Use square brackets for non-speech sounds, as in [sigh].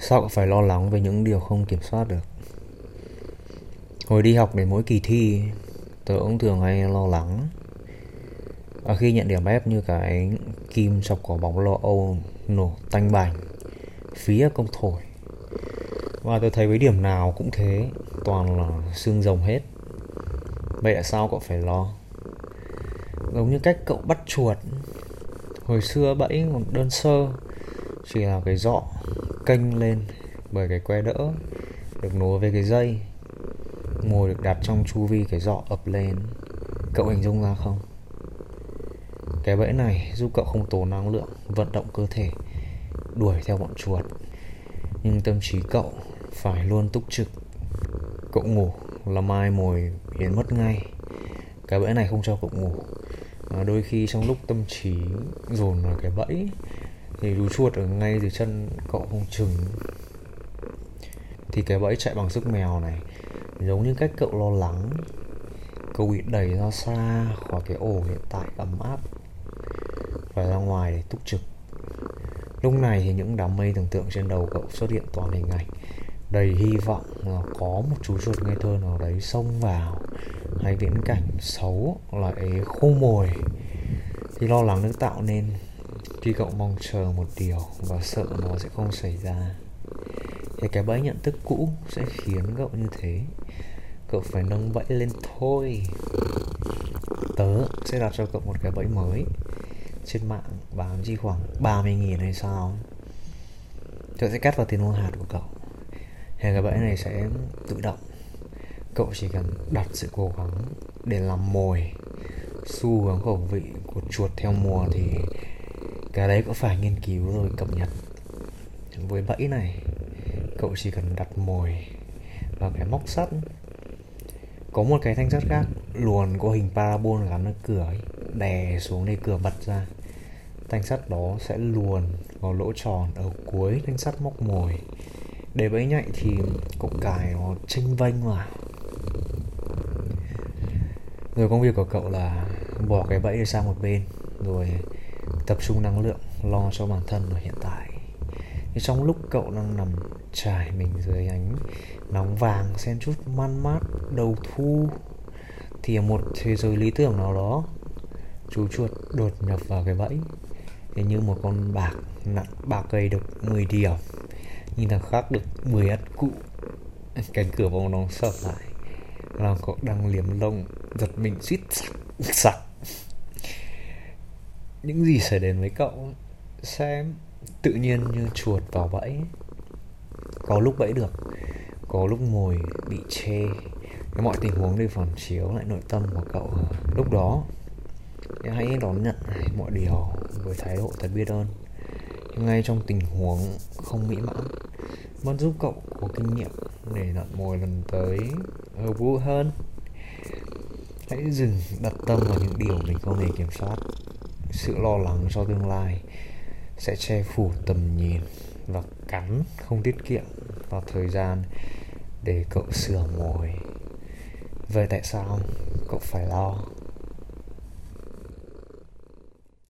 Sao cậu phải lo lắng về những điều không kiểm soát được? Hồi đi học đến mỗi kỳ thi, Tớ cũng thường hay lo lắng. Và khi nhận điểm ép như cái kim sọc quả bóng lo âu nổ tanh bành, Phía công thổi. Và tôi thấy với điểm nào cũng thế, Toàn là xương rồng hết. Vậy tại sao cậu phải lo? Giống như cách cậu bắt chuột. Hồi xưa bẫy còn đơn sơ, Chỉ là cái dọ kênh lên bởi cái que đỡ được nối với cái dây. Ngồi được đặt trong chu vi cái dọ ập lên. Cậu hình dung ra không? Cái bẫy này giúp cậu không tốn năng lượng vận động cơ thể đuổi theo bọn chuột. Nhưng tâm trí cậu phải luôn túc trực. Cậu ngủ là mai mồi biến mất ngay. Cái bẫy này không cho cậu ngủ. À, đôi khi trong lúc tâm trí dồn vào cái bẫy thì rú chuột ở ngay dưới chân cậu không chừng thì cái bẫy chạy bằng sức mèo này, giống như cách cậu lo lắng. Cậu bị đẩy ra xa khỏi cái ổ hiện tại ấm áp phải ra ngoài để túc trực. Lúc này thì những đám mây tưởng tượng trên đầu cậu xuất hiện toàn hình ảnh, đầy hy vọng là có một chú chuột ngây thơ nào đấy xông vào, hay viễn cảnh xấu là khô mồi. Thì lo lắng được tạo nên Tuy cậu mong chờ một điều và sợ nó sẽ không xảy ra, thì cái bẫy nhận thức cũ sẽ khiến cậu như thế. Cậu phải nâng bẫy lên thôi. Tớ sẽ đặt cho cậu một cái bẫy mới. Trên mạng bán chỉ khoảng 30 nghìn hay sao? Tớ sẽ cắt vào tiền mua hạt của cậu. Thì cái bẫy này sẽ tự động. Cậu chỉ cần đặt sự cố gắng để làm mồi, xu hướng khẩu vị của chuột theo mùa thì cái đấy cũng phải nghiên cứu rồi cập nhật. Với bẫy này cậu chỉ cần đặt mồi vào cái móc sắt. Có một cái thanh sắt khác luồn có hình parabol gắn ở cửa ấy, đè xuống để cửa bật ra. Thanh sắt đó sẽ luồn vào lỗ tròn ở cuối thanh sắt móc mồi. Để bẫy nhạy thì cậu cài nó chênh vênh vào rồi công việc của cậu là bỏ cái bẫy sang một bên rồi tập trung năng lượng, lo cho bản thân ở hiện tại. Thì trong lúc cậu đang nằm trải mình dưới ánh nóng vàng, xen chút man mát, đầu thu, thì ở một thế giới lý tưởng nào đó, chú chuột đột nhập vào cái bẫy. Thì như một con bạc nặng ba cây được 10 điểm, nhìn thằng khác được 10 ắt cụ. [laughs] Cánh cửa bóng nóng sập lại là cậu đang liếm lông, giật mình suýt sặc sặc những gì xảy đến với cậu sẽ tự nhiên như chuột vào bẫy. Có lúc bẫy được, có lúc mồi bị chê. Cái mọi tình huống đều phản chiếu lại nội tâm của cậu lúc đó hãy đón nhận mọi điều với thái độ thật biết ơn. Ngay trong tình huống không mỹ mãn, vẫn giúp cậu có kinh nghiệm để lặn mồi lần tới hợp vụ hơn hãy dừng đặt tâm vào những điều mình không thể kiểm soát sự lo lắng cho tương lai sẽ che phủ tầm nhìn và cắn không tiết kiệm vào thời gian để cậu sửa mồi. Vậy tại sao cậu phải lo?